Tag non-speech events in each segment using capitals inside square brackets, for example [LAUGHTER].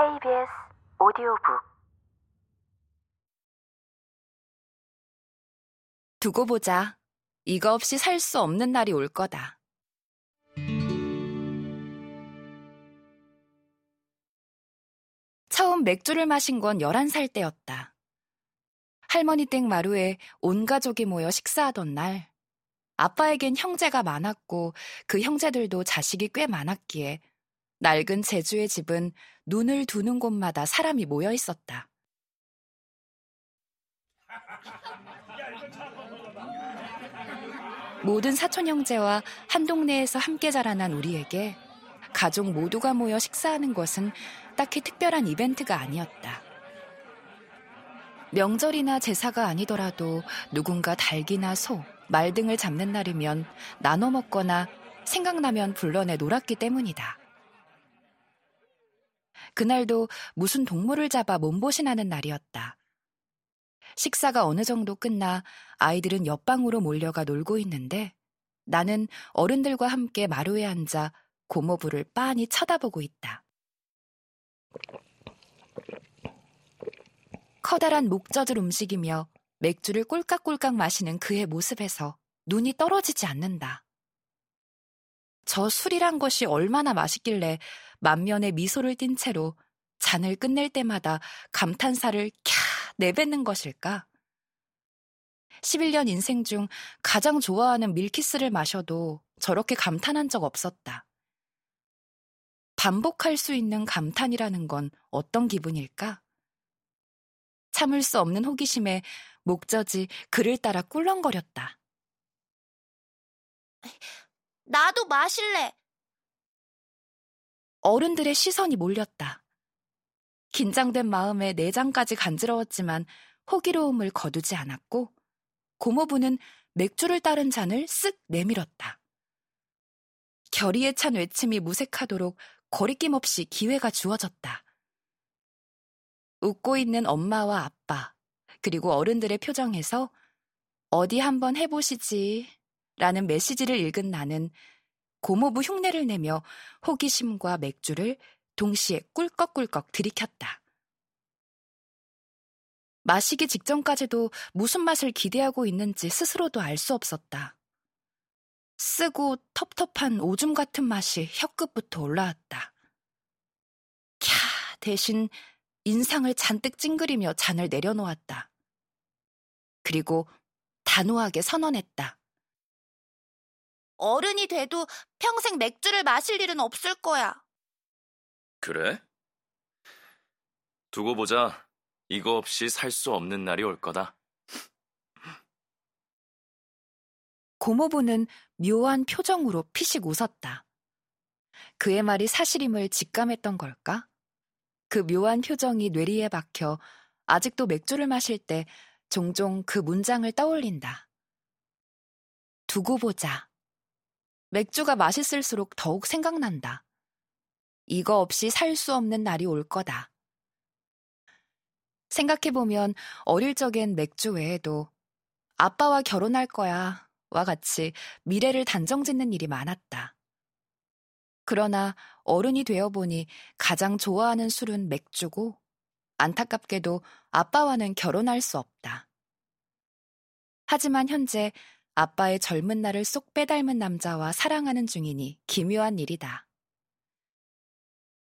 KBS 오디오북 두고 보자. 이거 없이 살 수 없는 날이 올 거다. 처음 맥주를 마신 건 11살 때였다. 할머니 댁 마루에 온 가족이 모여 식사하던 날, 아빠에겐 형제가 많았고 그 형제들도 자식이 꽤 많았기에 낡은 제주의 집은 눈을 두는 곳마다 사람이 모여 있었다. 모든 사촌 형제와 한 동네에서 함께 자라난 우리에게 가족 모두가 모여 식사하는 것은 딱히 특별한 이벤트가 아니었다. 명절이나 제사가 아니더라도 누군가 닭이나 소, 말 등을 잡는 날이면 나눠 먹거나 생각나면 불러내 놀았기 때문이다. 그날도 무슨 동물을 잡아 몸보신하는 날이었다. 식사가 어느 정도 끝나 아이들은 옆방으로 몰려가 놀고 있는데 나는 어른들과 함께 마루에 앉아 고모부를 빤히 쳐다보고 있다. 커다란 목젖을 움직이며 맥주를 꼴깍꼴깍 마시는 그의 모습에서 눈이 떨어지지 않는다. 저 술이란 것이 얼마나 맛있길래 만면에 미소를 띤 채로 잔을 끝낼 때마다 감탄사를 캬 내뱉는 것일까? 11년 인생 중 가장 좋아하는 밀키스를 마셔도 저렇게 감탄한 적 없었다. 반복할 수 있는 감탄이라는 건 어떤 기분일까? 참을 수 없는 호기심에 목젖이 그를 따라 꿀렁거렸다. 나도 마실래. 어른들의 시선이 몰렸다. 긴장된 마음에 내장까지 간지러웠지만 호기로움을 거두지 않았고 고모부는 맥주를 따른 잔을 쓱 내밀었다. 결의에 찬 외침이 무색하도록 거리낌 없이 기회가 주어졌다. 웃고 있는 엄마와 아빠, 그리고 어른들의 표정에서 어디 한번 해보시지 라는 메시지를 읽은 나는 고모부 흉내를 내며 호기심과 맥주를 동시에 꿀꺽꿀꺽 들이켰다. 마시기 직전까지도 무슨 맛을 기대하고 있는지 스스로도 알 수 없었다. 쓰고 텁텁한 오줌 같은 맛이 혀끝부터 올라왔다. 캬, 대신 인상을 잔뜩 찡그리며 잔을 내려놓았다. 그리고 단호하게 선언했다. 어른이 돼도 평생 맥주를 마실 일은 없을 거야. 그래? 두고 보자. 이거 없이 살 수 없는 날이 올 거다. 고모부는 묘한 표정으로 피식 웃었다. 그의 말이 사실임을 직감했던 걸까? 그 묘한 표정이 뇌리에 박혀 아직도 맥주를 마실 때 종종 그 문장을 떠올린다. 두고 보자. 맥주가 맛있을수록 더욱 생각난다. 이거 없이 살 수 없는 날이 올 거다. 생각해보면 어릴 적엔 맥주 외에도 아빠와 결혼할 거야 와 같이 미래를 단정 짓는 일이 많았다. 그러나 어른이 되어 보니 가장 좋아하는 술은 맥주고 안타깝게도 아빠와는 결혼할 수 없다. 하지만 현재 아빠의 젊은 날을 쏙 빼닮은 남자와 사랑하는 중이니 기묘한 일이다.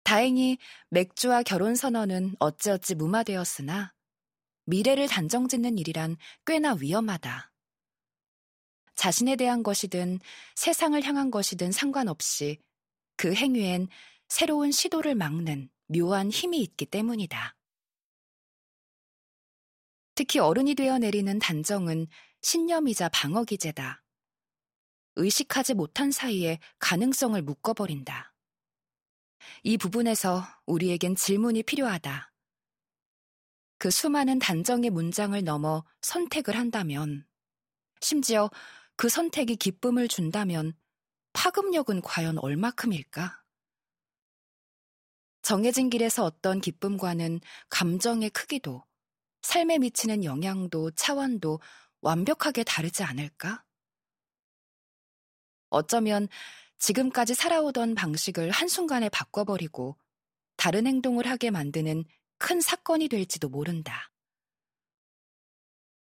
다행히 맥주와 결혼 선언은 어찌어찌 무마되었으나 미래를 단정 짓는 일이란 꽤나 위험하다. 자신에 대한 것이든 세상을 향한 것이든 상관없이 그 행위엔 새로운 시도를 막는 묘한 힘이 있기 때문이다. 특히 어른이 되어 내리는 단정은 신념이자 방어 기제다. 의식하지 못한 사이에 가능성을 묶어버린다. 이 부분에서 우리에겐 질문이 필요하다. 그 수많은 단정의 문장을 넘어 선택을 한다면, 심지어 그 선택이 기쁨을 준다면 파급력은 과연 얼마큼일까? 정해진 길에서 어떤 기쁨과는 감정의 크기도, 삶에 미치는 영향도, 차원도 완벽하게 다르지 않을까? 어쩌면 지금까지 살아오던 방식을 한순간에 바꿔버리고 다른 행동을 하게 만드는 큰 사건이 될지도 모른다.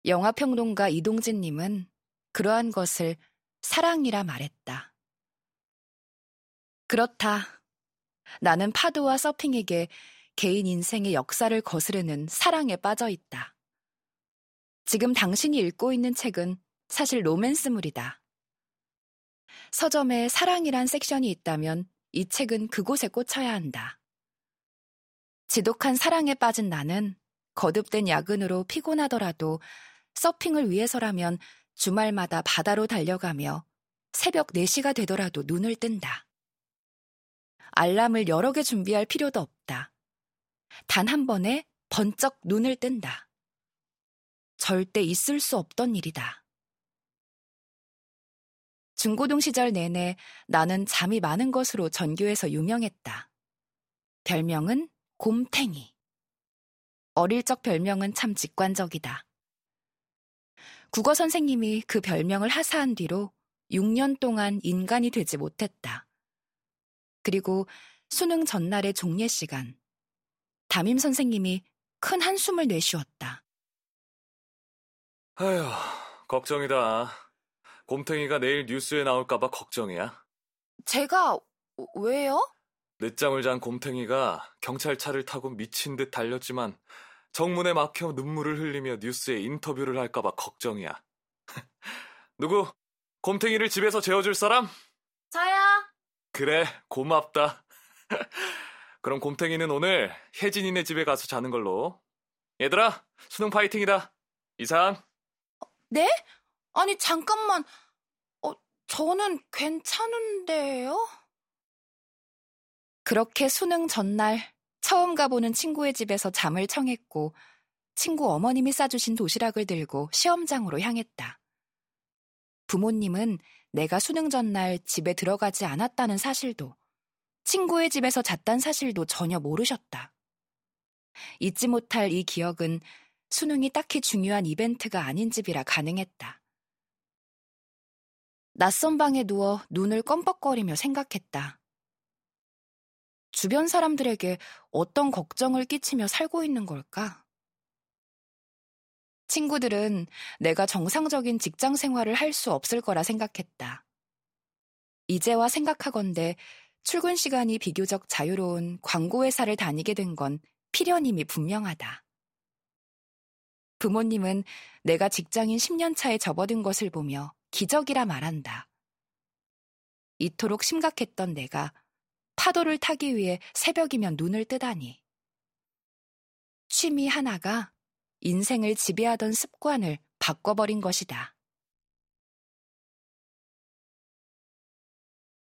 영화평론가 이동진님은 그러한 것을 사랑이라 말했다. 그렇다. 나는 파도와 서핑에게 개인 인생의 역사를 거스르는 사랑에 빠져 있다. 지금 당신이 읽고 있는 책은 사실 로맨스물이다. 서점에 사랑이란 섹션이 있다면 이 책은 그곳에 꽂혀야 한다. 지독한 사랑에 빠진 나는 거듭된 야근으로 피곤하더라도 서핑을 위해서라면 주말마다 바다로 달려가며 새벽 4시가 되더라도 눈을 뜬다. 알람을 여러 개 준비할 필요도 없다. 단 한 번에 번쩍 눈을 뜬다. 절대 있을 수 없던 일이다. 중고등 시절 내내 나는 잠이 많은 것으로 전교에서 유명했다. 별명은 곰탱이. 어릴 적 별명은 참 직관적이다. 국어 선생님이 그 별명을 하사한 뒤로 6년 동안 인간이 되지 못했다. 그리고 수능 전날의 종례 시간, 담임 선생님이 큰 한숨을 내쉬었다. 아휴, 걱정이다. 곰탱이가 내일 뉴스에 나올까봐 걱정이야. 제가 왜요? 늦잠을 잔 곰탱이가 경찰차를 타고 미친 듯 달렸지만 정문에 막혀 눈물을 흘리며 뉴스에 인터뷰를 할까봐 걱정이야. [LAUGHS] 누구 곰탱이를 집에서 재워줄 사람? 저요. 그래, 고맙다. [LAUGHS] 그럼 곰탱이는 오늘 혜진이네 집에 가서 자는 걸로. 얘들아, 수능 파이팅이다. 이상. 네? 아니 잠깐만. 어, 저는 괜찮은데요? 그렇게 수능 전날 처음 가보는 친구의 집에서 잠을 청했고 친구 어머님이 싸주신 도시락을 들고 시험장으로 향했다. 부모님은 내가 수능 전날 집에 들어가지 않았다는 사실도 친구의 집에서 잤단 사실도 전혀 모르셨다. 잊지 못할 이 기억은 수능이 딱히 중요한 이벤트가 아닌 집이라 가능했다. 낯선 방에 누워 눈을 껌뻑거리며 생각했다. 주변 사람들에게 어떤 걱정을 끼치며 살고 있는 걸까? 친구들은 내가 정상적인 직장 생활을 할 수 없을 거라 생각했다. 이제와 생각하건대 출근 시간이 비교적 자유로운 광고회사를 다니게 된 건 필연임이 분명하다. 부모님은 내가 직장인 10년 차에 접어든 것을 보며 기적이라 말한다. 이토록 심각했던 내가 파도를 타기 위해 새벽이면 눈을 뜨다니. 취미 하나가 인생을 지배하던 습관을 바꿔버린 것이다.